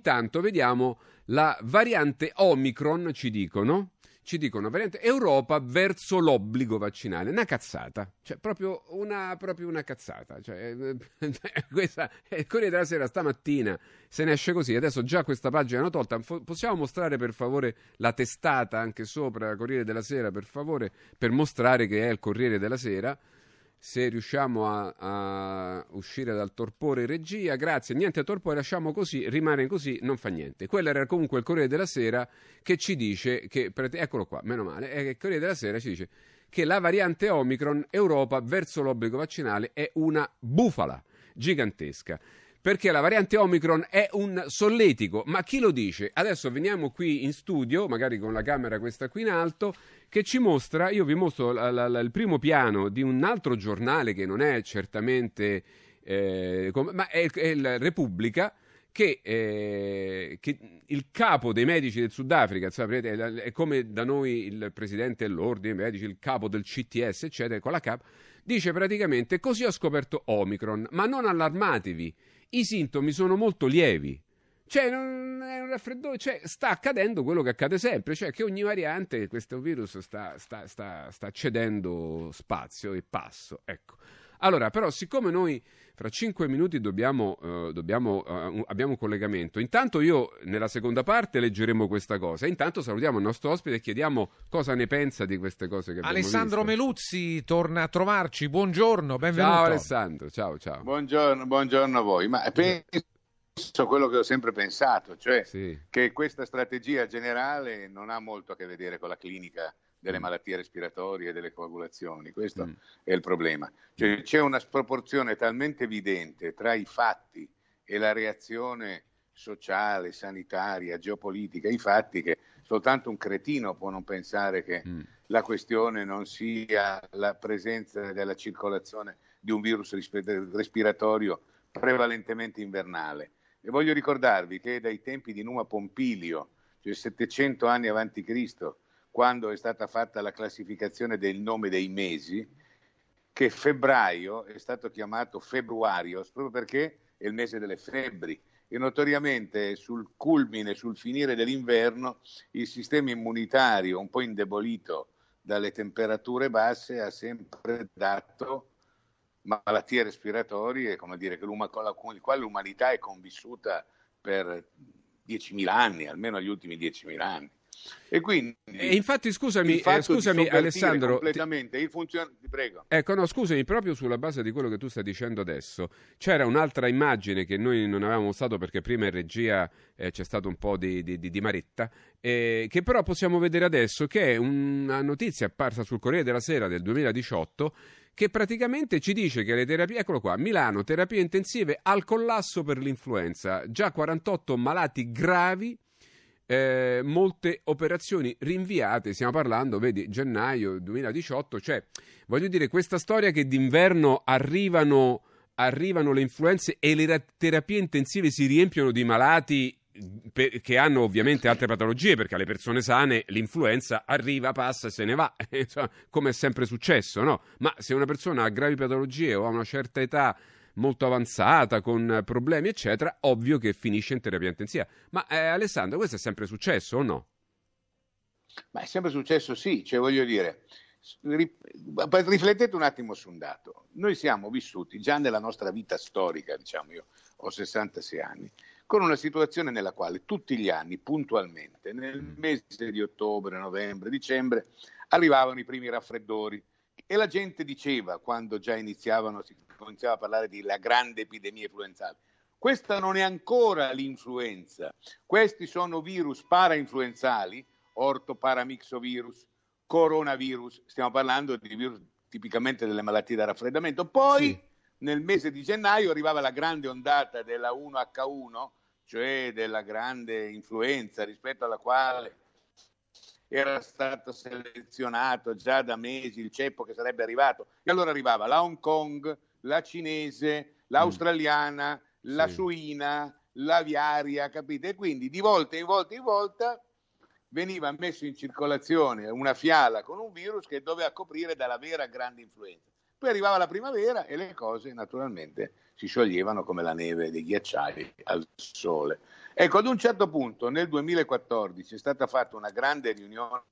Intanto vediamo la variante Omicron, ci dicono, ci dicono variante Europa verso l'obbligo vaccinale. Una cazzata, cioè proprio una, proprio una cazzata. Cioè, questa, il Corriere della Sera stamattina se ne esce così. Adesso già questa pagina l'hanno tolta. Possiamo mostrare per favore la testata anche sopra Corriere della Sera, per favore, per mostrare che è il Corriere della Sera se riusciamo a, a, uscire dal torpore regia, grazie, niente torpore, lasciamo così, rimane così, non fa niente. Quello era comunque il Corriere della Sera che ci dice che, eccolo qua, meno male, è il Corriere della Sera ci dice che la variante Omicron Europa verso l'obbligo vaccinale è una bufala gigantesca perché la variante Omicron è un solletico. Ma chi lo dice? Adesso veniamo qui in studio, magari con la camera questa qui in alto, che ci mostra, io vi mostro la, la, la, il primo piano di un altro giornale che non è certamente, eh, come, ma è, è la Repubblica, che, eh, che, il capo dei medici del Sudafrica, sapete, è come da noi il presidente dell'ordine dei medici, il capo del CTS, eccetera, con la cap, dice praticamente così ho scoperto Omicron, ma non allarmatevi, i sintomi sono molto lievi. Cioè, non è un raffreddore, cioè, sta accadendo quello che accade sempre, cioè che ogni variante, questo virus sta, sta, sta, sta cedendo spazio e passo. Ecco. Allora, però, siccome noi fra cinque minuti dobbiamo, uh, dobbiamo, uh, abbiamo un collegamento, intanto io nella seconda parte leggeremo questa cosa. Intanto salutiamo il nostro ospite e chiediamo cosa ne pensa di queste cose che abbiamo Alessandro visto. Meluzzi torna a trovarci. Buongiorno, benvenuto. Ciao Alessandro, ciao, ciao. Buongiorno, buongiorno a voi. Ma penso penso quello che ho sempre pensato, cioè sì. che questa strategia generale non ha molto a che vedere con la clinica delle malattie respiratorie e delle coagulazioni, questo mm. è il problema. Cioè, c'è una sproporzione talmente evidente tra i fatti e la reazione sociale, sanitaria, geopolitica, i fatti che soltanto un cretino può non pensare che mm. la questione non sia la presenza della circolazione di un virus respiratorio prevalentemente invernale. E voglio ricordarvi che dai tempi di Numa Pompilio, cioè 700 anni avanti Cristo, quando è stata fatta la classificazione del nome dei mesi, che febbraio è stato chiamato februario proprio perché è il mese delle febbri e notoriamente sul culmine, sul finire dell'inverno, il sistema immunitario un po' indebolito dalle temperature basse ha sempre dato malattie respiratorie, come dire, con le quali l'umanità è convissuta per 10.000 anni, almeno gli ultimi 10.000 anni. E quindi e infatti scusami, eh, scusami Alessandro completamente il funzion... prego. Ecco, no, scusami, proprio sulla base di quello che tu stai dicendo adesso, c'era un'altra immagine che noi non avevamo usato perché prima in regia eh, c'è stato un po' di, di, di, di maretta, eh, che però possiamo vedere adesso che è una notizia apparsa sul Corriere della Sera del 2018 che praticamente ci dice che le terapie, eccolo qua, Milano, terapie intensive al collasso per l'influenza, già 48 malati gravi, eh, molte operazioni rinviate, stiamo parlando, vedi, gennaio 2018, cioè, voglio dire, questa storia che d'inverno arrivano, arrivano le influenze e le terapie intensive si riempiono di malati che hanno ovviamente altre patologie, perché alle persone sane l'influenza arriva, passa e se ne va, come è sempre successo, no? Ma se una persona ha gravi patologie o ha una certa età molto avanzata, con problemi, eccetera, ovvio che finisce in terapia intensiva. Ma eh, Alessandro, questo è sempre successo o no? Ma è sempre successo, sì, cioè voglio dire, riflettete un attimo su un dato. Noi siamo vissuti già nella nostra vita storica, diciamo io ho 66 anni, con una situazione nella quale tutti gli anni, puntualmente, nel mm. mese di ottobre, novembre, dicembre, arrivavano i primi raffreddori e la gente diceva, quando già iniziavano, si cominciava a parlare di la grande epidemia influenzale, questa non è ancora l'influenza, questi sono virus parainfluenzali, ortoparamixovirus, coronavirus, stiamo parlando di virus tipicamente delle malattie da raffreddamento. Poi sì. nel mese di gennaio arrivava la grande ondata della 1H1, cioè della grande influenza rispetto alla quale era stato selezionato già da mesi il ceppo che sarebbe arrivato. E allora arrivava la Hong Kong, la cinese, l'australiana, mm. la sì. suina, l'aviaria, capite? E quindi di volta in volta in volta veniva messo in circolazione una fiala con un virus che doveva coprire dalla vera grande influenza. Poi arrivava la primavera e le cose naturalmente si scioglievano come la neve dei ghiacciai al sole. Ecco, ad un certo punto, nel 2014, è stata fatta una grande riunione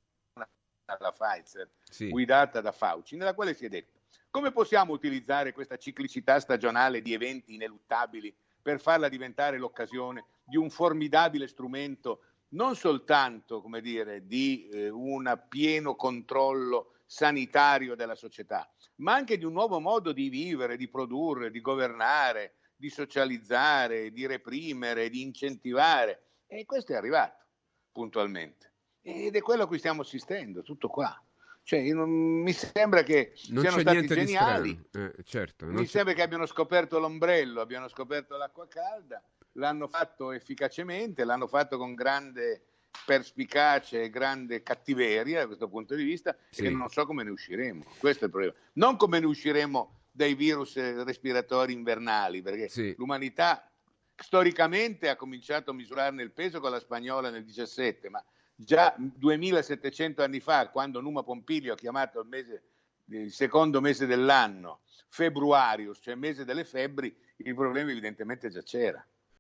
alla Pfizer, sì. guidata da Fauci, nella quale si è detto come possiamo utilizzare questa ciclicità stagionale di eventi ineluttabili per farla diventare l'occasione di un formidabile strumento non soltanto come dire, di eh, un pieno controllo sanitario della società, ma anche di un nuovo modo di vivere, di produrre, di governare, di socializzare, di reprimere, di incentivare. E questo è arrivato puntualmente. Ed è quello a cui stiamo assistendo, tutto qua. Cioè, non, mi sembra che non siano stati geniali. Eh, certo, mi sembra che abbiano scoperto l'ombrello, abbiano scoperto l'acqua calda, l'hanno fatto efficacemente, l'hanno fatto con grande perspicacia e grande cattiveria da questo punto di vista sì. e non so come ne usciremo. Questo è il problema. Non come ne usciremo dai virus respiratori invernali, perché sì. l'umanità storicamente ha cominciato a misurarne il peso con la spagnola nel 17, ma già 2700 anni fa, quando Numa Pompilio ha chiamato il, mese, il secondo mese dell'anno, februarius, cioè mese delle febbri, il problema evidentemente già c'era.